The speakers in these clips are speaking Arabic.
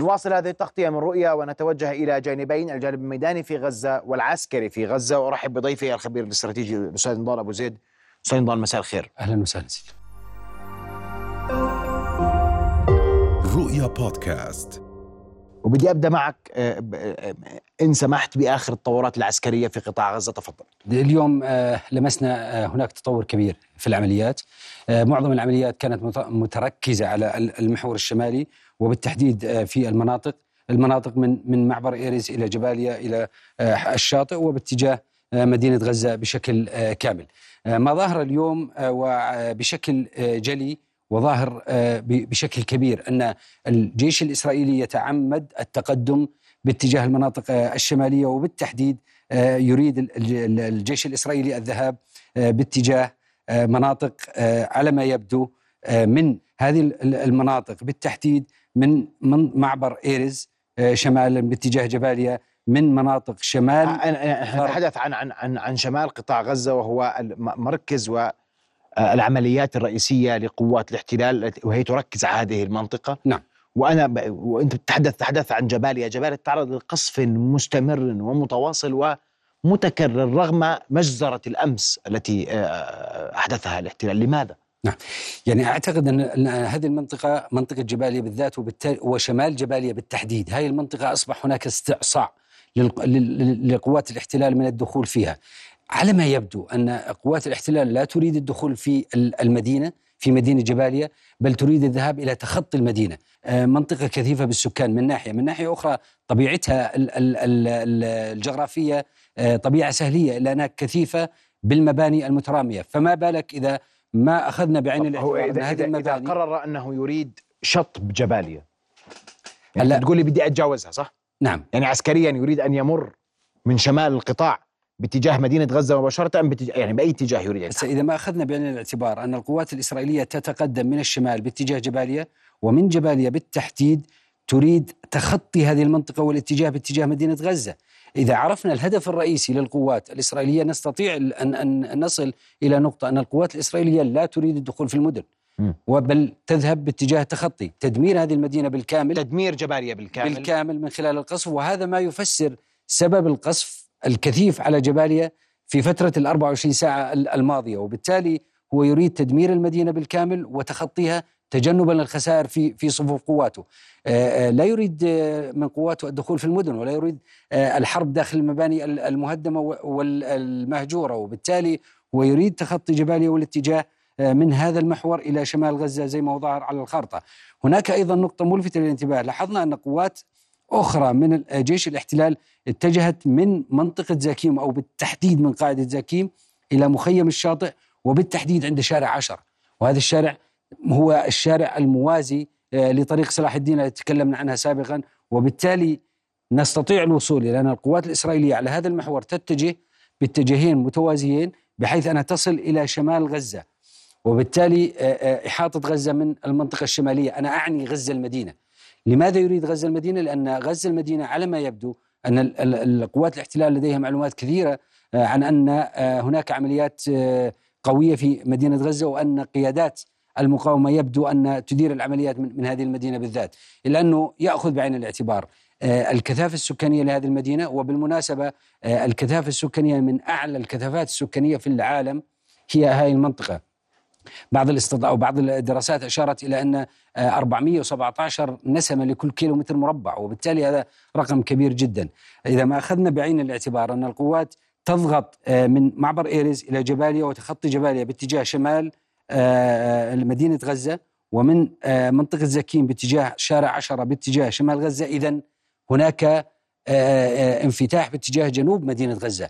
نواصل هذه التغطية من رؤيا ونتوجه إلى جانبين الجانب الميداني في غزة والعسكري في غزة. وأرحب بضيفي الخبير الاستراتيجي الأستاذ نضال أبو زيد. أستاذ نضال مساء الخير. أهلا وسهلا سيدي. رؤيا بودكاست. وبدي أبدأ معك آه، آه، إن سمحت بآخر التطورات العسكرية في قطاع غزة. تفضل. اليوم آه، لمسنا هناك تطور كبير في العمليات. معظم العمليات كانت مت- متركزة على ال- المحور الشمالي. وبالتحديد آه، في المناطق المناطق من من معبر إيريز إلى جباليا إلى آه، الشاطئ وباتجاه آه، مدينة غزة بشكل كامل. ما ظهر اليوم وبشكل جلي وظاهر بشكل كبير أن الجيش الإسرائيلي يتعمد التقدم باتجاه المناطق الشمالية وبالتحديد يريد ال- ال- الجيش الإسرائيلي الذهاب باتجاه مناطق على ما يبدو من هذه ال- المناطق. بالتحديد من من معبر إيرز آه، شمالا باتجاه جباليا من مناطق شمال غرب. نتحدث عن عن عن عن شمال قطاع غزة وهو مركز والعمليات الرئيسية لقوات الاحتلال وهي تركز على هذه المنطقة نعم. وأنا ب... وأنت تتحدث تحدث عن جباليا جباليا تتعرض لقصف مستمر ومتواصل ومتكرر رغم مجزرة الأمس التي آه، أحدثها الاحتلال لماذا؟ يعني أعتقد ان هذه المنطقة منطقة جباليا بالذات وبالتالي وشمال جباليا بالتحديد، هذه المنطقة أصبح هناك استعصاء لقوات الاحتلال من الدخول فيها. على ما يبدو أن قوات الاحتلال لا تريد الدخول في ال- المدينة في مدينة جباليا بل تريد الذهاب إلى تخطي المدينة. آه، منطقة كثيفة بالسكان من ناحية، من ناحية أخرى طبيعتها ال- ال- ال- ال- الجغرافية آه، طبيعة سهلية الا انها كثيفة بالمباني المترامية، فما بالك إذا ما أخذنا بعين الاعتبار ان إذا, إذا, إذا قرر أنه يريد شطب جباليا يعني هلا- تقول لي بدي أتجاوزها صح؟ نعم يعني عسكريا يريد أن يمر من شمال القطاع باتجاه مدينة غزة مباشرة أم باتجاه يعني بأي اتجاه يريد بس؟ إذا ما أخذنا بعين الاعتبار أن القوات الإسرائيلية تتقدم من الشمال باتجاه جباليا ومن جباليا بالتحديد تريد تخطي هذه المنطقة والاتجاه باتجاه مدينة غزة. إذا عرفنا الهدف الرئيسي للقوات الإسرائيلية نستطيع ان أن نصل إلى نقطة أن القوات الإسرائيلية لا تريد الدخول في المدن. وبل تذهب باتجاه التخطي، تدمير هذه المدينة بالكامل. تدمير جباليا بالكامل, بالكامل من خلال القصف. وهذا ما يفسر سبب القصف الكثيف على جباليا في فترة ال 24 ساعة ال- الماضية. وبالتالي هو يريد تدمير المدينة بالكامل وتخطيها تجنبا للخسائر في في صفوف قواته. آه، آه، لا يريد آه، من قواته الدخول في المدن ولا يريد الحرب داخل المباني ال- المهدمة و- والمهجورة وبالتالي هو يريد تخطي جباليا والاتجاه من هذا المحور إلى شمال غزة زي ما هو ظاهر على الخارطة. هناك أيضا نقطة ملفتة للانتباه لاحظنا أن قوات أخرى من جيش الاحتلال اتجهت من منطقة زاكيم أو بالتحديد من قاعدة زاكيم إلى مخيم الشاطئ وبالتحديد عند شارع عشر وهذا الشارع هو الشارع الموازي آه، لطريق صلاح الدين التي تكلمنا عنها سابقا. وبالتالي نستطيع الوصول إلى أن القوات الإسرائيلية على هذا المحور تتجه باتجاهين متوازيين بحيث أنها تصل إلى شمال غزة. وبالتالي آه، آه، إحاطة غزة من المنطقة الشمالية. أنا أعني غزة المدينة. لماذا يريد غزة المدينة؟ لأن غزة المدينة على ما يبدو أن ال- ال- القوات الاحتلال لديها معلومات كثيرة عن أن هناك عمليات قوية في مدينة غزة وأن قيادات المقاومة يبدو أن تدير العمليات من هذه المدينة بالذات إلا أنه يأخذ بعين الاعتبار. آه، الكثافة السكانية لهذه المدينة وبالمناسبة آه، الكثافة السكانية من أعلى الكثافات السكانية في العالم هي هذه المنطقة. بعض الاستطلاع أو بعض الدراسات أشارت إلى أن آه، 417 نسمة لكل كيلومتر مربع وبالتالي هذا رقم كبير جدا. إذا ما أخذنا بعين الاعتبار أن القوات تضغط آه، من معبر إيرز إلى جباليا وتخطي جباليا باتجاه شمال آه، آه، مدينة غزة ومن آه، منطقة زكيم باتجاه شارع عشرة باتجاه شمال غزة. إذا هناك انفتاح باتجاه جنوب مدينة غزة.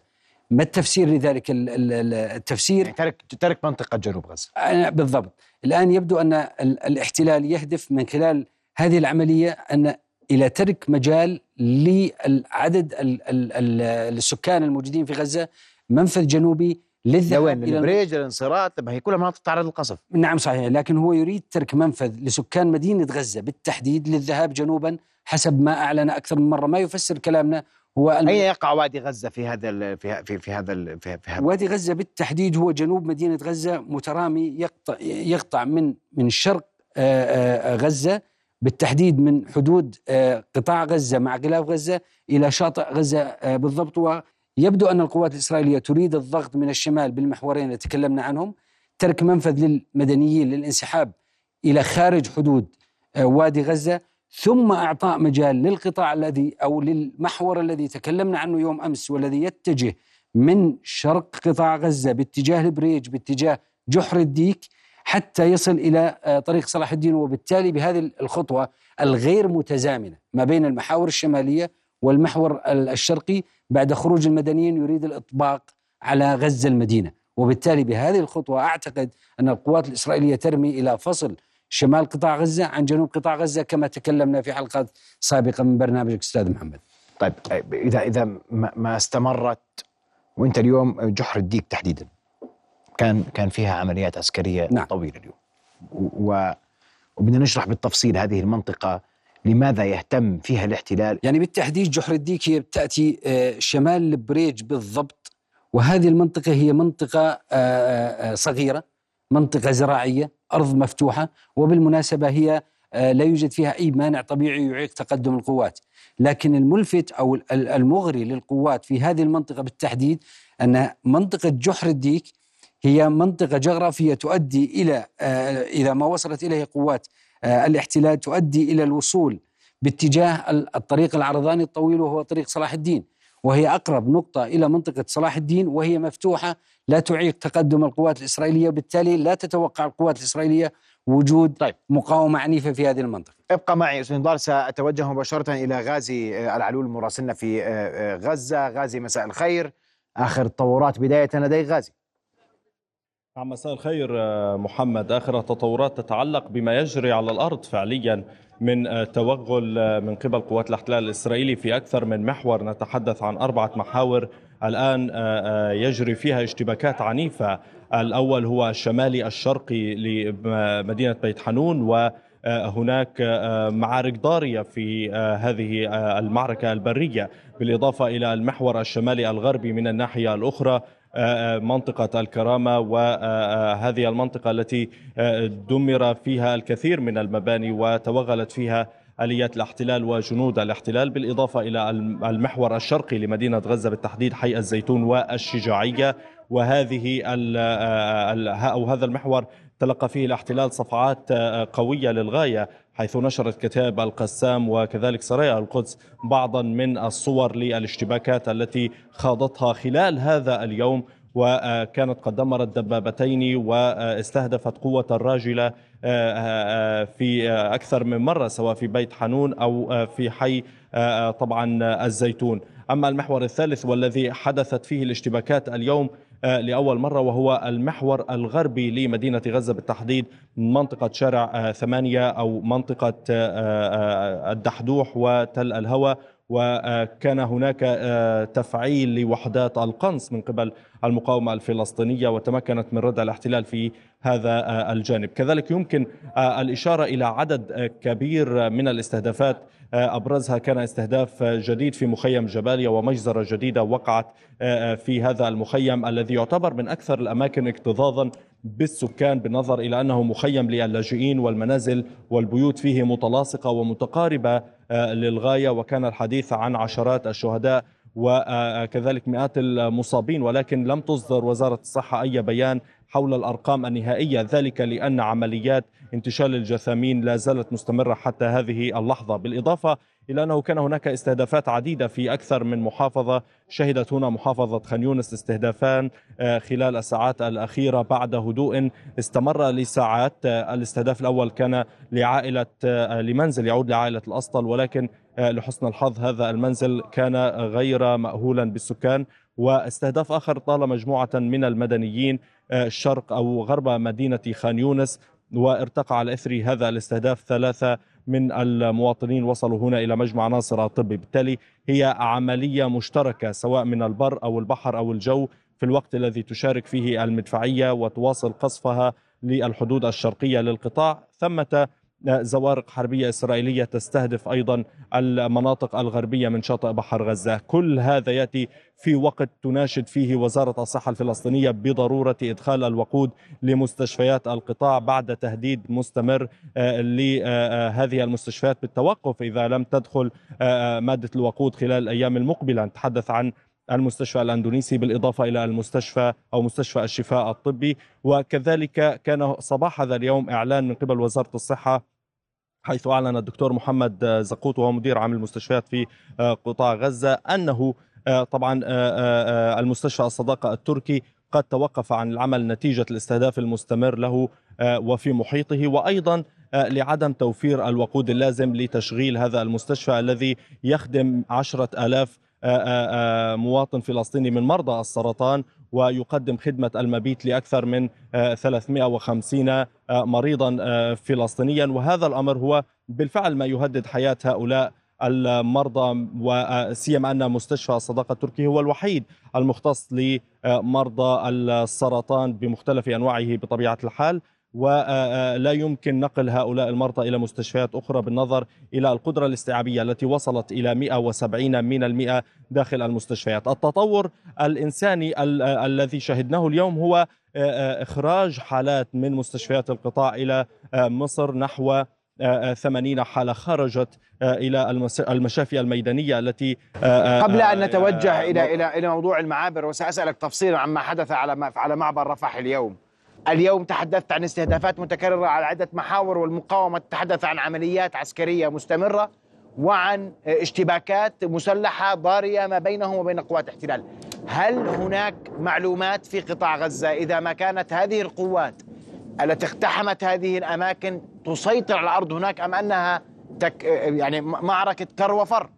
ما التفسير لذلك ال- ال- ال- التفسير؟ يعني ترك ترك منطقة جنوب غزة. بالضبط. الآن يبدو أن ال- الاحتلال يهدف من خلال هذه العملية أن إلى ترك مجال للعدد ال- ال- ال- السكان الموجودين في غزة منفذ جنوبي للذهاب إلى البريج الانصراط ما هي كلها مناطق تعرض للقصف. نعم صحيح. لكن هو يريد ترك منفذ لسكان مدينة غزة بالتحديد للذهاب جنوبا حسب ما أعلن أكثر من مرة. ما يفسر كلامنا هو أن أين يقع وادي غزة في هذا ال- في في, في هذا ال- في, في هذا؟ وادي غزة بالتحديد هو جنوب مدينة غزة مترامي يقطع يقطع من من شرق آه، آه، غزة بالتحديد من حدود آه، قطاع غزة مع غلاف غزة إلى شاطئ غزة آه، بالضبط. ويبدو أن القوات الإسرائيلية تريد الضغط من الشمال بالمحورين اللي تكلمنا عنهم ترك منفذ للمدنيين للانسحاب إلى خارج حدود آه، وادي غزة ثم أعطاء مجال للقطاع الذي أو للمحور الذي تكلمنا عنه يوم أمس والذي يتجه من شرق قطاع غزة باتجاه البريج باتجاه جحر الديك حتى يصل إلى آه، طريق صلاح الدين وبالتالي بهذه الخطوة الغير متزامنة ما بين المحاور الشمالية والمحور الشرقي بعد خروج المدنيين يريد الإطباق على غزة المدينة وبالتالي بهذه الخطوة أعتقد أن القوات الإسرائيلية ترمي إلى فصل شمال قطاع غزة عن جنوب قطاع غزة كما تكلمنا في حلقات سابقة من برنامجك أستاذ محمد. طيب إذا إذا ما استمرت وأنت اليوم جحر الديك تحديدا كان كان فيها عمليات عسكرية نعم. طويلة اليوم و وبدنا نشرح بالتفصيل هذه المنطقة لماذا يهتم فيها الاحتلال؟ يعني بالتحديد جحر الديك هي تاتي آه، شمال البريج بالضبط وهذه المنطقة هي منطقة آه، آه، صغيرة منطقة زراعية أرض مفتوحة وبالمناسبة هي لا يوجد فيها أي مانع طبيعي يعيق تقدم القوات. لكن الملفت أو المغري للقوات في هذه المنطقة بالتحديد أن منطقة جحر الديك هي منطقة جغرافية تؤدي إلى إذا ما وصلت إليه قوات الاحتلال تؤدي إلى الوصول باتجاه الطريق العرضاني الطويل وهو طريق صلاح الدين وهي أقرب نقطة إلى منطقة صلاح الدين وهي مفتوحة لا تعيق تقدم القوات الإسرائيلية وبالتالي لا تتوقع القوات الإسرائيلية وجود طيب. مقاومة عنيفة في هذه المنطقة. ابقى معي أستاذ نضال سأتوجه مباشرة إلى غازي آه، العلول مراسلنا في غزة. غازي مساء الخير. آخر التطورات بداية لدي غازي. نعم مساء الخير آه، محمد. آخر التطورات تتعلق بما يجري على الأرض فعليا من آه، توغل آه، من قبل قوات الاحتلال الإسرائيلي في أكثر من محور. نتحدث عن أربعة محاور الآن يجري فيها اشتباكات عنيفة. الأول هو الشمالي الشرقي لمدينة بيت حنون و هناك معارك ضارية في هذه المعركة البرية. بالإضافة إلى المحور الشمالي الغربي من الناحية الأخرى منطقة الكرامة وهذه المنطقة التي دمر فيها الكثير من المباني وتوغلت فيها آليات الاحتلال وجنود الاحتلال بالإضافة إلى المحور الشرقي لمدينة غزة بالتحديد حي الزيتون والشجاعية. وهذه أو هذا المحور تلقى فيه الاحتلال صفعات قوية للغاية. حيث نشرت كتاب القسام وكذلك سرايا القدس بعضا من الصور للاشتباكات التي خاضتها خلال هذا اليوم وكانت قد دمرت دبابتين واستهدفت قوة الراجلة في أكثر من مرة سواء في بيت حنون أو في حي طبعا الزيتون. أما المحور الثالث والذي حدثت فيه الاشتباكات اليوم آه، لأول مرة وهو المحور الغربي لمدينة غزة بالتحديد منطقة شارع آه، ثمانية أو منطقة آه، الدحدوح وتل الهوى. وكان هناك تفعيل لوحدات القنص من قبل المقاومة الفلسطينية وتمكنت من ردع الاحتلال في هذا الجانب. كذلك يمكن الإشارة إلى عدد كبير من الاستهدافات أبرزها كان استهداف جديد في مخيم جباليا ومجزرة جديدة وقعت في هذا المخيم الذي يعتبر من أكثر الأماكن اكتظاظا بالسكان بالنظر إلى أنه مخيم للاجئين والمنازل والبيوت فيه متلاصقة ومتقاربة للغاية وكان الحديث عن عشرات الشهداء وكذلك مئات المصابين ولكن لم تصدر وزارة الصحة أي بيان حول الأرقام النهائية. ذلك لأن عمليات انتشال الجثامين لا زالت مستمرة حتى هذه اللحظة. بالإضافة إلى أنه كان هناك استهدافات عديدة في أكثر من محافظة. شهدت هنا محافظة خان يونس استهدافان آه، خلال الساعات الأخيرة بعد هدوء استمر لساعات آه، الاستهداف الأول كان لعائلة آه، لمنزل يعود لعائلة الأسطل ولكن لحسن الحظ هذا المنزل كان غير مأهولا بالسكان. واستهداف آخر طال مجموعة من المدنيين شرق أو غرب مدينة خان يونس وارتقى على إثر هذا الاستهداف ثلاثة من المواطنين وصلوا هنا إلى مجمع ناصر الطبي، بالتالي هي عملية مشتركة سواء من البر أو البحر أو الجو في الوقت الذي تشارك فيه المدفعية وتواصل قصفها للحدود الشرقية للقطاع، ثمة زوارق حربية إسرائيلية تستهدف أيضا المناطق الغربية من شاطئ بحر غزة. كل هذا يأتي في وقت تناشد فيه وزارة الصحة الفلسطينية بضرورة إدخال الوقود لمستشفيات القطاع بعد تهديد مستمر آه، لهذه المستشفيات بالتوقف إذا لم تدخل آه، مادة الوقود خلال الأيام المقبلة. نتحدث عن المستشفى الأندونيسي بالإضافة إلى المستشفى أو مستشفى الشفاء الطبي. وكذلك كان صباح هذا اليوم إعلان من قبل وزارة الصحة حيث أعلن الدكتور محمد زقوط وهو مدير عام المستشفيات في قطاع غزة أنه طبعا المستشفى الصداقه التركي قد توقف عن العمل نتيجة الاستهداف المستمر له وفي محيطه. وأيضا لعدم توفير الوقود اللازم لتشغيل هذا المستشفى الذي يخدم عشرة ألاف مواطن فلسطيني من مرضى السرطان ويقدم خدمة المبيت لأكثر من 350 مريضا فلسطينيا. وهذا الأمر هو بالفعل ما يهدد حياة هؤلاء المرضى وسيما أن مستشفى الصداقة التركي هو الوحيد المختص لمرضى السرطان بمختلف أنواعه بطبيعة الحال. ولا يمكن نقل هؤلاء المرضى إلى مستشفيات أخرى بالنظر إلى القدرة الاستيعابية التي وصلت إلى 170 من المئة داخل المستشفيات. التطور الإنساني ال الذي شهدناه اليوم هو إخراج حالات من مستشفيات القطاع إلى مصر نحو 80 حالة خرجت إلى المشافي الميدانية التي قبل أن نتوجه إلى إلى إلى موضوع المعابر وسأسألك تفصيلا عما حدث على على معبر رفح اليوم. اليوم تحدثت عن استهدافات متكررة على عدة محاور والمقاومة تتحدث عن عمليات عسكرية مستمرة وعن اشتباكات مسلحة ضارية ما بينهم وبين قوات الاحتلال هل هناك معلومات في قطاع غزة؟ إذا ما كانت هذه القوات التي اقتحمت هذه الأماكن تسيطر على الأرض هناك أم أنها تك يعني معركة كر وفر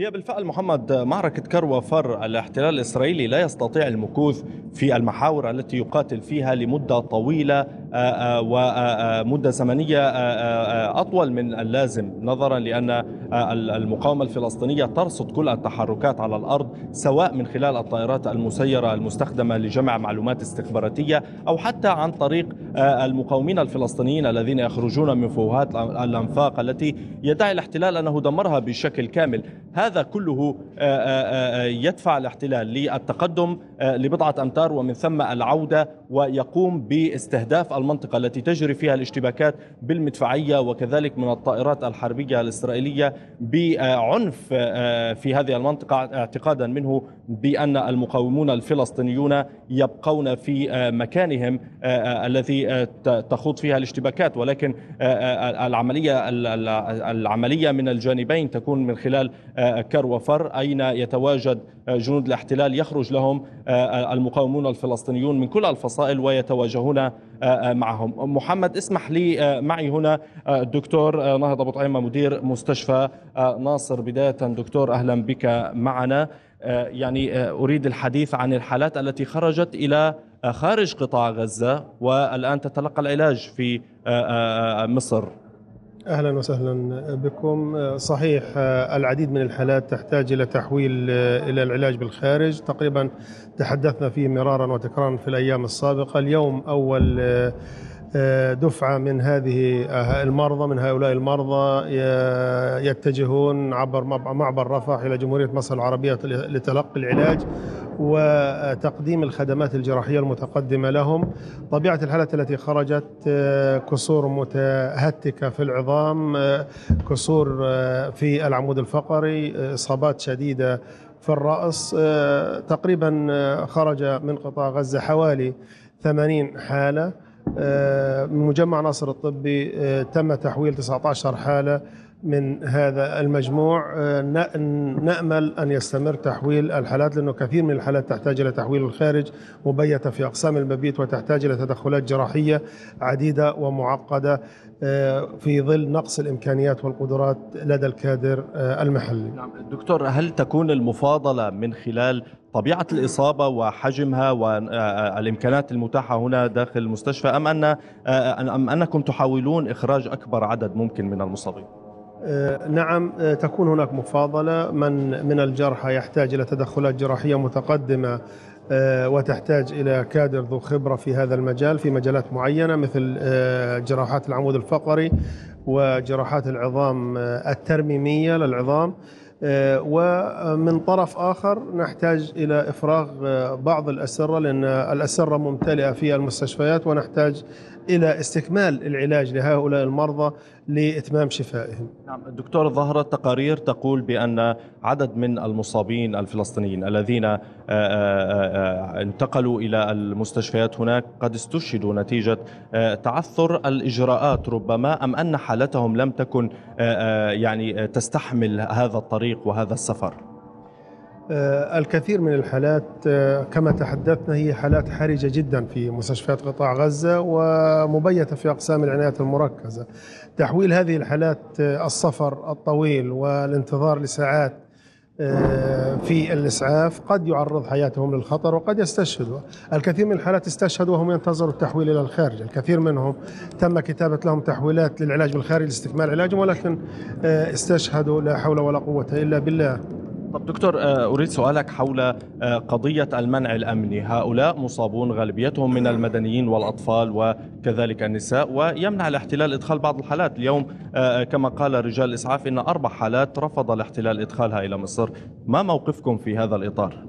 هي بالفعل محمد معركة كر وفر الاحتلال الإسرائيلي لا يستطيع المكوث في المحاور التي يقاتل فيها لمدة طويلة ومدة زمنية أطول من اللازم نظرا لأن المقاومة الفلسطينية ترصد كل التحركات على الأرض سواء من خلال الطائرات المسيرة المستخدمة لجمع معلومات استخباراتية أو حتى عن طريق المقاومين الفلسطينيين الذين يخرجون من فوهات الأنفاق التي يدعي الاحتلال أنه دمرها بشكل كامل. هذا كله يدفع الاحتلال للتقدم لبضعة أمتار ومن ثم العودة ويقوم باستهداف المنطقة التي تجري فيها الاشتباكات بالمدفعية وكذلك من الطائرات الحربية الإسرائيلية بعنف في هذه المنطقة اعتقادا منه بأن المقاومون الفلسطينيون يبقون في مكانهم الذي تخوض فيها الاشتباكات. ولكن العملية العملية من الجانبين تكون من خلال كر وفر أين يتواجد جنود الاحتلال يخرج لهم المقاومون الفلسطينيون من كل الفصائل ويتواجهون معهم. محمد اسمح لي معي هنا الدكتور ناهض أبو طعيمة مدير مستشفى ناصر. بداية دكتور أهلا بك معنا. يعني أريد الحديث عن الحالات التي خرجت إلى خارج قطاع غزة والآن تتلقى العلاج في مصر. أهلا وسهلا بكم. صحيح العديد من الحالات تحتاج إلى تحويل إلى العلاج بالخارج. تقريبا تحدثنا فيه مرارا وتكرارا في الأيام السابقة. اليوم أول دفعة من هذه المرضى من هؤلاء المرضى يتجهون عبر معبر رفح إلى جمهورية مصر العربية لتلقي العلاج. وتقديم الخدمات الجراحية المتقدمة لهم. طبيعة الحالات التي خرجت كسور متهتكة في العظام كسور في العمود الفقري إصابات شديدة في الرأس. تقريبا خرج من قطاع غزة حوالي 80 حالة. من مجمع ناصر الطبي تم تحويل 19 حالة من هذا المجموع نأمل أن يستمر تحويل الحالات لأنه كثير من الحالات تحتاج إلى تحويل الخارج مبيتة في أقسام المبيت وتحتاج إلى تدخلات جراحية عديدة ومعقدة في ظل نقص الإمكانيات والقدرات لدى الكادر المحلي نعم دكتور هل تكون المفاضلة من خلال طبيعة الإصابة وحجمها والإمكانات المتاحة هنا داخل المستشفى أم أن أم أنكم تحاولون إخراج أكبر عدد ممكن من المصابين؟ نعم تكون هناك مفاضلة. من من الجرحى يحتاج إلى تدخلات جراحية متقدمة آه، وتحتاج إلى كادر ذو خبرة في هذا المجال في مجالات معينة مثل آه، جراحات العمود الفقري وجراحات العظام آه، الترميمية للعظام. آه، ومن طرف آخر نحتاج إلى إفراغ آه، بعض الأسرة لأن الأسرة ممتلئة في المستشفيات ونحتاج إلى استكمال العلاج لهؤلاء المرضى لإتمام شفائهم. نعم دكتور ظهرت تقارير تقول بأن عدد من المصابين الفلسطينيين الذين آه، آه، آه، انتقلوا إلى المستشفيات هناك قد استشهدوا نتيجة تعثر الإجراءات ربما أم أن حالتهم لم تكن يعني تستحمل هذا الطريق وهذا السفر؟ الكثير من الحالات آه، كما تحدثنا هي حالات حرجة جدا في مستشفيات قطاع غزة ومبيتة في أقسام العناية المركزة. تحويل هذه الحالات آه، السفر الطويل والانتظار لساعات آه، في الإسعاف قد يعرض حياتهم للخطر وقد يستشهدوا. الكثير من الحالات استشهدوا وهم ينتظروا التحويل إلى الخارج. الكثير منهم تم كتابة لهم تحويلات للعلاج بالخارج لاستكمال علاجهم ولكن آه، استشهدوا لا حول ولا قوة إلا بالله. طب دكتور آه، أريد سؤالك حول آه، قضية المنع الأمني. هؤلاء مصابون غالبيتهم من المدنيين والأطفال وكذلك النساء ويمنع الاحتلال إدخال بعض الحالات. اليوم آه، كما قال رجال الإسعاف إن أربع حالات رفض الاحتلال إدخالها إلى مصر. ما موقفكم في هذا الإطار؟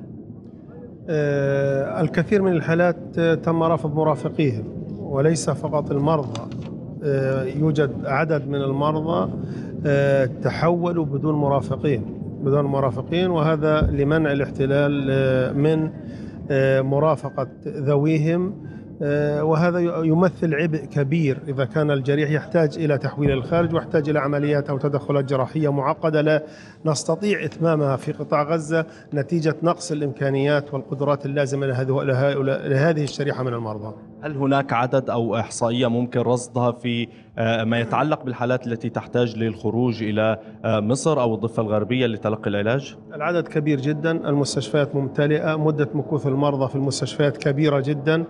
الكثير من الحالات تم رفض مرافقيهم وليس فقط المرضى. يوجد عدد من المرضى تحولوا بدون مرافقين. بدون مرافقين وهذا لمنع الاحتلال آه، من آه، مرافقة ذويهم وهذا ي- يمثل عبء كبير. إذا كان الجريح يحتاج إلى تحويل الخارج ويحتاج إلى عمليات أو تدخلات جراحية معقدة لا نستطيع إتمامها في قطاع غزة نتيجة نقص الإمكانيات والقدرات اللازمة لهذه- الشريحة من المرضى. هل هناك عدد أو إحصائية ممكن رصدها في آه، ما يتعلق بالحالات التي تحتاج للخروج إلى آه، مصر أو الضفة الغربية لتلقي العلاج؟ العدد كبير جدا المستشفيات ممتلئة مدة مكوث المرضى في المستشفيات كبيرة جدا. آه،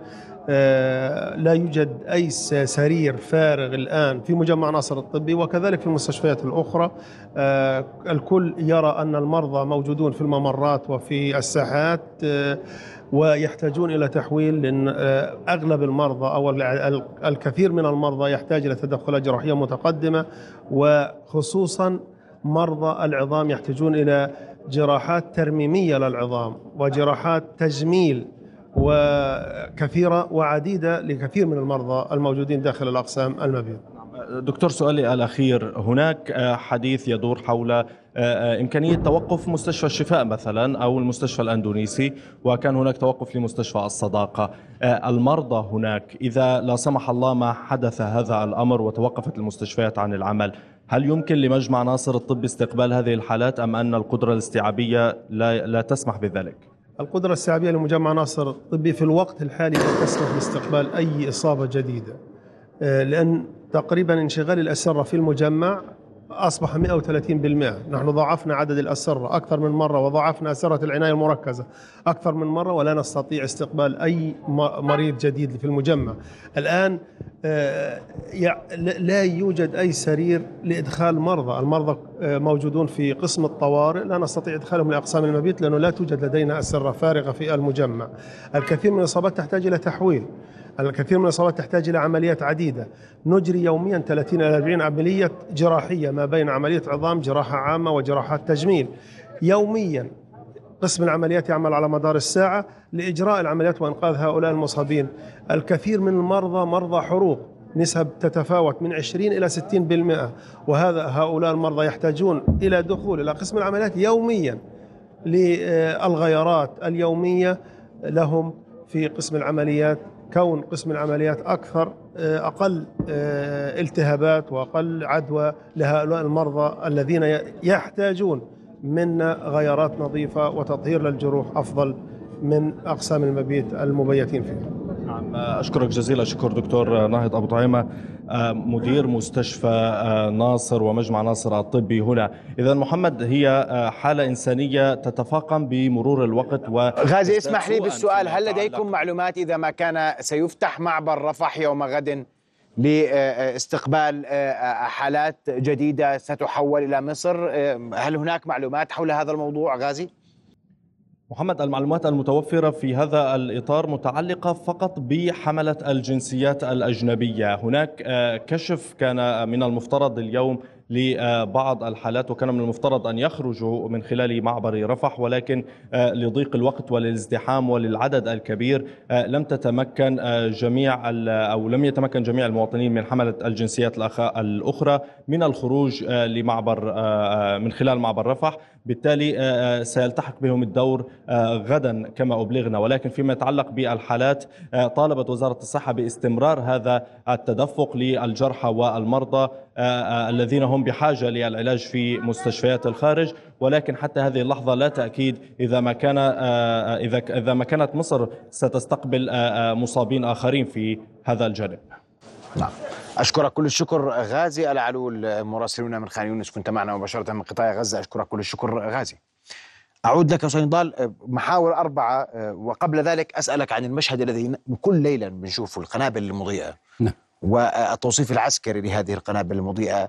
لا يوجد أي سرير فارغ الآن في مجمع ناصر الطبي وكذلك في المستشفيات الأخرى. آه، الكل يرى أن المرضى موجودون في الممرات وفي الساحات آه، ويحتاجون إلى تحويل لأن آه، أغلب المرضى ال- الكثير من المرضى يحتاج إلى تدخلات جراحية متقدمة وخصوصا مرضى العظام يحتاجون إلى جراحات ترميمية للعظام وجراحات تجميل وكثيرة وعديدة لكثير من المرضى الموجودين داخل الأقسام المبيض. دكتور سؤالي الأخير. هناك حديث يدور حول آه، آه، إمكانية توقف مستشفى الشفاء مثلا أو المستشفى الأندونيسي وكان هناك توقف لمستشفى الصداقة. آه، المرضى هناك إذا لا سمح الله ما حدث هذا الأمر وتوقفت المستشفيات عن العمل هل يمكن لمجمع ناصر الطب استقبال هذه الحالات أم أن القدرة الاستيعابية لا, لا تسمح بذلك؟ القدرة السعبية لمجمع ناصر الطبي في الوقت الحالي لا تسمح باستقبال أي إصابة جديدة آه، لأن تقريبا انشغال الأسرة في المجمع أصبح 130% نحن ضاعفنا عدد الأسرة أكثر من مرة وضاعفنا أسرة العناية المركزة أكثر من مرة ولا نستطيع استقبال أي مريض جديد في المجمع. الآن آه، لا يوجد أي سرير لإدخال مرضى. المرضى آه، موجودون في قسم الطوارئ. لا نستطيع إدخالهم لأقسام المبيت لأنه لا توجد لدينا أسرة فارغة في المجمع. الكثير من الإصابات تحتاج إلى تحويل. الكثير من الإصابات تحتاج إلى عمليات عديدة. نجري يوميا 30 إلى 40 عملية جراحية ما بين عملية عظام جراحة عامة وجراحات تجميل. يوميا قسم العمليات يعمل على مدار الساعة لإجراء العمليات وإنقاذ هؤلاء المصابين. الكثير من المرضى مرضى حروق نسب تتفاوت من 20 إلى 60% وهذا هؤلاء المرضى يحتاجون إلى دخول إلى قسم العمليات يوميا للغيارات اليومية لهم في قسم العمليات كون قسم العمليات أكثر آه، أقل آه، التهابات وأقل عدوى لهؤلاء المرضى الذين يحتاجون منا غيارات نظيفة وتطهير للجروح أفضل من أقسام المبيت المبيتين فيها. نعم أشكرك جزيل الشكر دكتور ناهض أبو طعيمة آه، مدير مستشفى آه، ناصر ومجمع ناصر الطبي هنا. إذا محمد هي آه، حالة إنسانية تتفاقم بمرور الوقت و غازي اسمح لي بالسؤال. هل لديكم معلومات إذا ما كان سيفتح معبر رفح يوم غد لاستقبال حالات جديدة ستحول إلى مصر؟ هل هناك معلومات حول هذا الموضوع غازي؟ محمد المعلومات المتوفرة في هذا الإطار متعلقة فقط بحملة الجنسيات الأجنبية. هناك آه، كشف كان من المفترض اليوم لبعض الحالات وكان من المفترض أن يخرجوا من خلال معبر رفح ولكن آه، لضيق الوقت وللازدحام وللعدد الكبير آه، لم تتمكن جميع أو لم يتمكن جميع المواطنين من حملة الجنسيات الأخرى من الخروج لمعبر من خلال معبر رفح. بالتالي سيلتحق بهم الدور آه، غدا كما أبلغنا. ولكن فيما يتعلق بالحالات آه، طالبت وزارة الصحة باستمرار هذا التدفق للجرحى والمرضى آه، الذين هم بحاجة للعلاج في مستشفيات الخارج. ولكن حتى هذه اللحظة لا تأكيد إذا ما كان إذا إذا ما كانت مصر ستستقبل مصابين آخرين في هذا الجانب. نعم. أشكرك كل الشكر غازي العلول مراسلنا من خان يونس كنت معنا مباشرة من قطاع غزة. أشكرك كل الشكر غازي. أعود لك أستاذ نضال آه، محاور أربعة آه، وقبل ذلك أسألك عن المشهد الذي كل ليلة بنشوفه القنابل المضيئة. نعم. والتوصيف العسكري لهذه القنابل المضيئة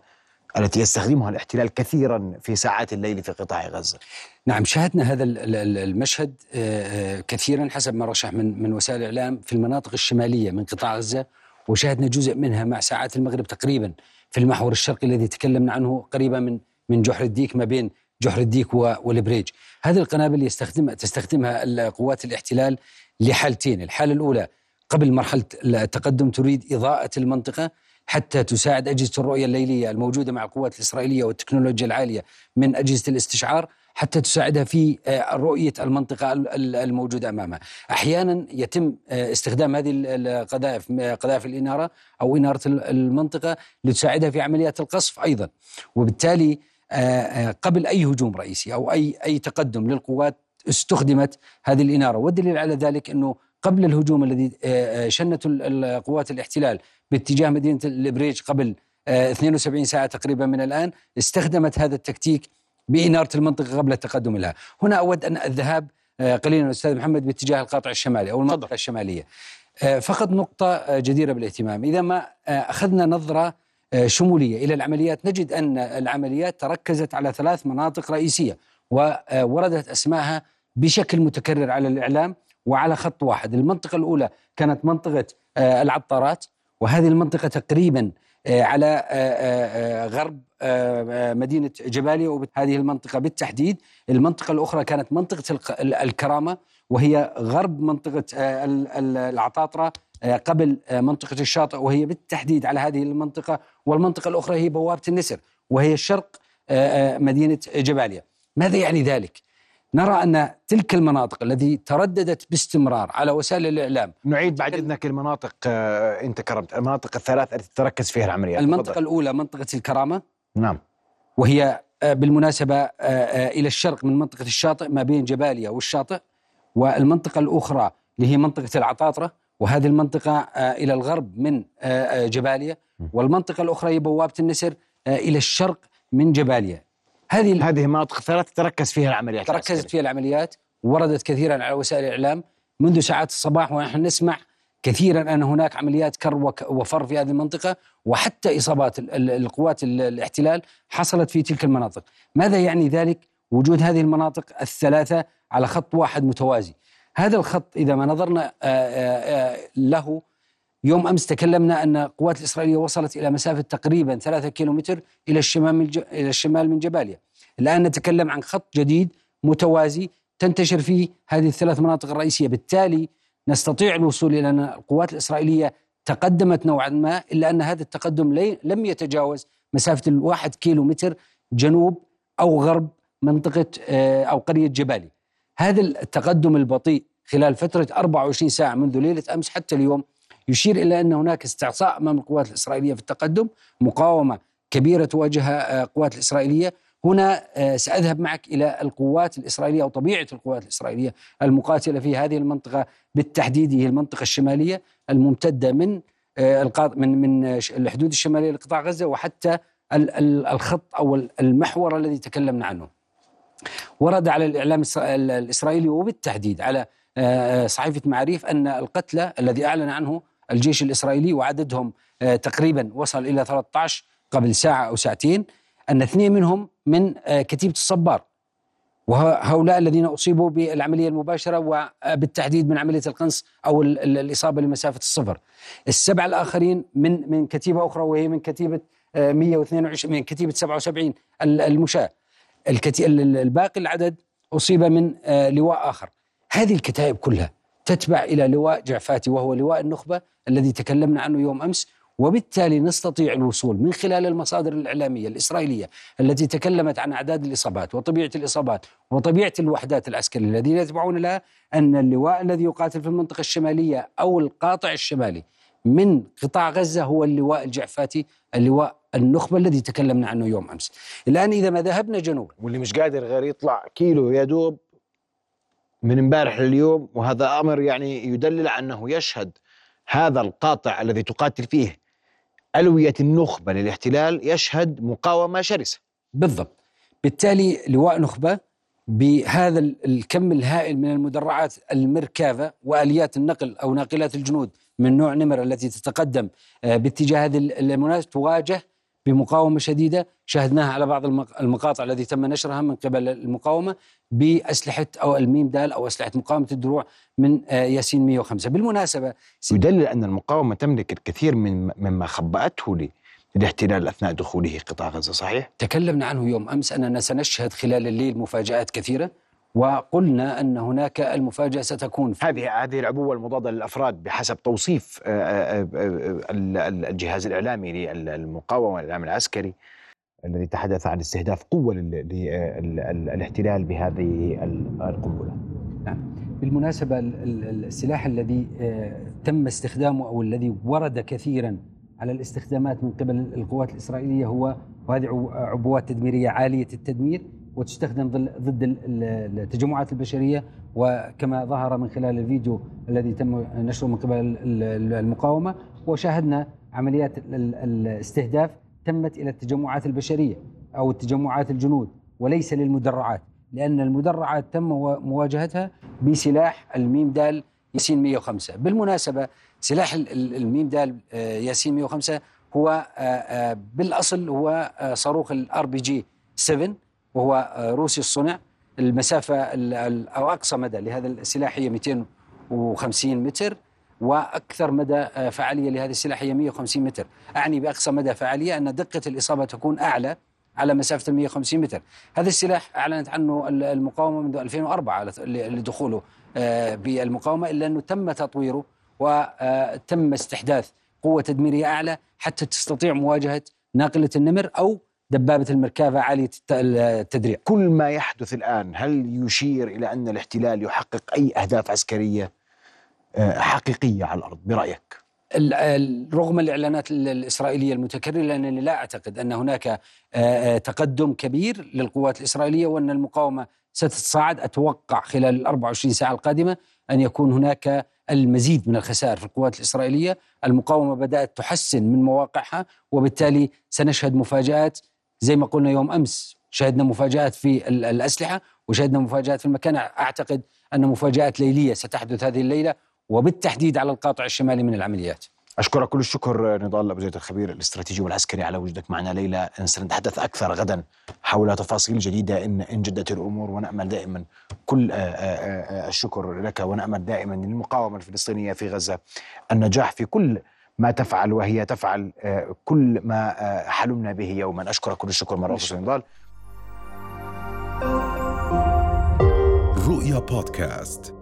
التي يستخدمها الاحتلال كثيرا في ساعات الليل في قطاع غزة. نعم شاهدنا هذا المشهد آه، كثيرا حسب ما رشح من من وسائل الإعلام في المناطق الشمالية من قطاع غزة. وشاهدنا جزء منها مع ساعات المغرب تقريبا في المحور الشرقي الذي تكلمنا عنه قريبا من من جحر الديك ما بين جحر الديك والبريج. هذه القنابل يستخدم تستخدمها قوات الاحتلال لحالتين. الحالة الأولى قبل مرحلة التقدم تريد إضاءة المنطقة حتى تساعد أجهزة الرؤية الليلية الموجودة مع القوات الإسرائيلية والتكنولوجيا العالية من أجهزة الاستشعار. حتى تساعدها في آه، رؤية المنطقة الموجودة أمامها. أحيانا يتم آه، استخدام هذه القذائف قذائف الإنارة أو إنارة المنطقة لتساعدها في عمليات القصف أيضا. وبالتالي آه، قبل أي هجوم رئيسي أو أي أي تقدم للقوات استخدمت هذه الإنارة. والدليل على ذلك أنه قبل الهجوم الذي شنته القوات الاحتلال باتجاه مدينة البريج قبل 72 ساعة تقريبا من الآن استخدمت هذا التكتيك بإنارة المنطقة قبل التقدم لها. هنا أود أن الذهاب آه، قليلا أستاذ محمد باتجاه القاطع الشمالي أو المنطقة الشمالية. آه، فقط نقطة آه، جديرة بالاهتمام. إذا ما أخذنا نظرة شمولية إلى العمليات نجد أن العمليات تركزت على ثلاث مناطق رئيسية ووردت أسماءها بشكل متكرر على الإعلام وعلى خط واحد. المنطقة الأولى كانت منطقة العطارات وهذه المنطقة تقريبا على غرب مدينة جباليا وهذه المنطقة. بالتحديد المنطقة الأخرى كانت منطقة الكرامة وهي غرب منطقة آه، العطاطرة آه، قبل آه، منطقة الشاطئ وهي بالتحديد على هذه المنطقة. والمنطقة الأخرى هي بوابة النسر وهي شرق مدينة جباليا. ماذا يعني ذلك؟ نرى أن تلك المناطق التي ترددت باستمرار على وسائل الإعلام نعيد بعد إذنك المناطق أنت كرمت المناطق الثلاث التي تركز فيها العمليات. المنطقة فضل. الأولى منطقة الكرامة. نعم. وهي آه، بالمناسبة آه، آه، إلى الشرق من منطقة الشاطئ ما بين جباليا والشاطئ والمنطقة الأخرى اللي هي منطقة العطاطرة وهذه المنطقة إلى الغرب من جباليا. والمنطقة الأخرى هي بوابة النسر إلى الشرق من جباليا. هذه هذه مناطق ثلاث تركز فيها العمليات تركزت فيها العمليات وردت كثيرا على وسائل الإعلام منذ ساعات الصباح ونحن نسمع كثيرا أن هناك عمليات كر وفر في هذه المنطقة وحتى إصابات القوات الاحتلال حصلت في تلك المناطق، ماذا يعني ذلك؟ وجود هذه المناطق الثلاثة على خط واحد متوازي. هذا الخط إذا ما نظرنا له يوم أمس تكلمنا أن القوات الإسرائيلية وصلت إلى مسافة تقريبا ثلاثة كيلومتر إلى الشمال من إلى الشمال من جباليا. الآن نتكلم عن خط جديد متوازي تنتشر فيه هذه الثلاث مناطق الرئيسية، بالتالي نستطيع الوصول إلى أن القوات الإسرائيلية تقدمت نوعا ما إلا أن هذا التقدم لم يتجاوز مسافة الواحد كيلو متر جنوب أو غرب منطقة آه، أو قرية جبالي. هذا التقدم البطيء خلال فترة 24 ساعة منذ ليلة أمس حتى اليوم يشير إلى أن هناك استعصاء أمام القوات الإسرائيلية في التقدم، مقاومة كبيرة تواجهها القوات الإسرائيلية، هنا آه، سأذهب معك إلى القوات الإسرائيلية أو طبيعة القوات الإسرائيلية المقاتلة في هذه المنطقة بالتحديد هي المنطقة الشمالية الممتدة من آه، من من الحدود الشمالية لقطاع غزة وحتى الخط أو المحور الذي تكلمنا عنه. ورد على الإعلام الإسرائيلي وبالتحديد على آه، صحيفة معاريف أن القتلى الذي أعلن عنه الجيش الإسرائيلي وعددهم تقريبا وصل إلى 13 قبل ساعة أو ساعتين أن اثنين منهم من آه، كتيبة الصبار وهؤلاء الذين أصيبوا بالعملية المباشرة وبالتحديد من عملية القنص أو ال- ال- الإصابة لمسافة الصفر. السبعه الآخرين من من كتيبة أخرى وهي من كتيبة آه، 122 من كتيبة 77 ال- المشاة. الباقي العدد أصيب من آه، لواء آخر. هذه الكتائب كلها تتبع إلى لواء جعفاتي وهو لواء النخبة الذي تكلمنا عنه يوم أمس وبالتالي نستطيع الوصول من خلال المصادر الإعلامية الإسرائيلية التي تكلمت عن أعداد الإصابات وطبيعة الإصابات وطبيعة الوحدات العسكرية الذين يتبعون لها أن اللواء الذي يقاتل في المنطقة الشمالية أو القاطع الشمالي من قطاع غزة هو اللواء الجعفاتي اللواء النخبة الذي تكلمنا عنه يوم أمس. الآن إذا ما ذهبنا جنوبا واللي مش قادر غير يطلع كيلو يا دوب من امبارح لليوم وهذا أمر يعني يدلل على أنه يشهد هذا القاطع الذي تقاتل فيه ألوية النخبة للاحتلال يشهد مقاومة شرسة. بالضبط. بالتالي لواء نخبة بهذا ال- الكم الهائل من المدرعات المركافة وآليات النقل أو ناقلات الجنود من نوع نمر التي تتقدم آه، باتجاه هذه ال- المنازل تواجه بمقاومة شديدة. شاهدناها على بعض المق- المقاطع التي تم نشرها من قبل المقاومة بأسلحة أو الميم دال أو أسلحة مقاومة الدروع من آه، ياسين 105 بالمناسبة يدلل أن المقاومة تملك الكثير من مما خبأته ل- الاحتلال أثناء دخوله قطاع غزة صحيح؟ تكلمنا عنه يوم أمس أننا سنشهد خلال الليل مفاجآت كثيرة. وقلنا أن هناك المفاجأة ستكون في هذه هذه العبوة المضادة للأفراد بحسب توصيف آه، آه، آه، ال- ال- الجهاز الإعلامي للمقاومة الاعلام العسكري الذي تحدث عن استهداف قوة للاحتلال بهذه ال- القنبلة. بالمناسبة ال- ال- السلاح الذي تم استخدامه أو الذي ورد كثيرا على الاستخدامات من قبل القوات الإسرائيلية هو وهذه عبوات تدميرية عالية التدمير وتستخدم ضد ال- ال- التجمعات البشرية وكما ظهر من خلال الفيديو الذي تم نشره من قبل ال- ال- المقاومة وشاهدنا عمليات ال- ال- الاستهداف تمت إلى التجمعات البشرية أو التجمعات الجنود وليس للمدرعات لأن المدرعات تم مواجهتها بسلاح الميم دال ياسين 105 بالمناسبة سلاح ال- ال- الميم دال آه، ياسين 105 هو آه، آه، بالأصل هو صاروخ ال RPG 7 وهو آه، روسي الصنع المسافة ال- ال- أو أقصى مدى لهذا السلاح هي 250 متر وأكثر مدى آه، فعالية لهذا السلاح هي 150 متر. أعني بأقصى مدى فعالية أن دقة الإصابة تكون أعلى على مسافة ال 150 متر. هذا السلاح أعلنت عنه ال- المقاومة منذ 2004 على- ل- لدخوله آه، بالمقاومة إلا أنه تم تطويره وتم استحداث قوة تدميرية أعلى حتى تستطيع مواجهة ناقلة النمر أو دبابة المركافة عالية الت- التدريع. كل ما يحدث الآن هل يشير إلى أن الاحتلال يحقق أي أهداف عسكرية آه، حقيقية على الأرض؟ برأيك؟ رغم الإعلانات ال- الإسرائيلية المتكررة لأنني لا أعتقد أن هناك آه، آه، تقدم كبير للقوات الإسرائيلية وأن المقاومة ستتصاعد. أتوقع خلال ال 24 ساعة القادمة أن يكون هناك المزيد من الخسائر في القوات الإسرائيلية، المقاومة بدأت تحسن من مواقعها وبالتالي سنشهد مفاجآت زي ما قلنا يوم أمس شهدنا مفاجآت في ال- الأسلحة وشهدنا مفاجآت في المكان. أعتقد أن مفاجآت ليلية ستحدث هذه الليلة وبالتحديد على القاطع الشمالي من العمليات. أشكرك كل الشكر نضال ابو زيد الخبير الاستراتيجي والعسكري على وجودك معنا ليلى سنتحدث أكثر غدا حول تفاصيل جديدة. ان إن جدت الأمور ونأمل دائما كل آه، آه، آه، الشكر لك ونأمل دائما للمقاومة الفلسطينية في غزة. النجاح في كل ما تفعل وهي تفعل آه، كل ما آه، حلمنا به يوما. أشكرك كل الشكر مرة أخرى نضال رؤيا بودكاست.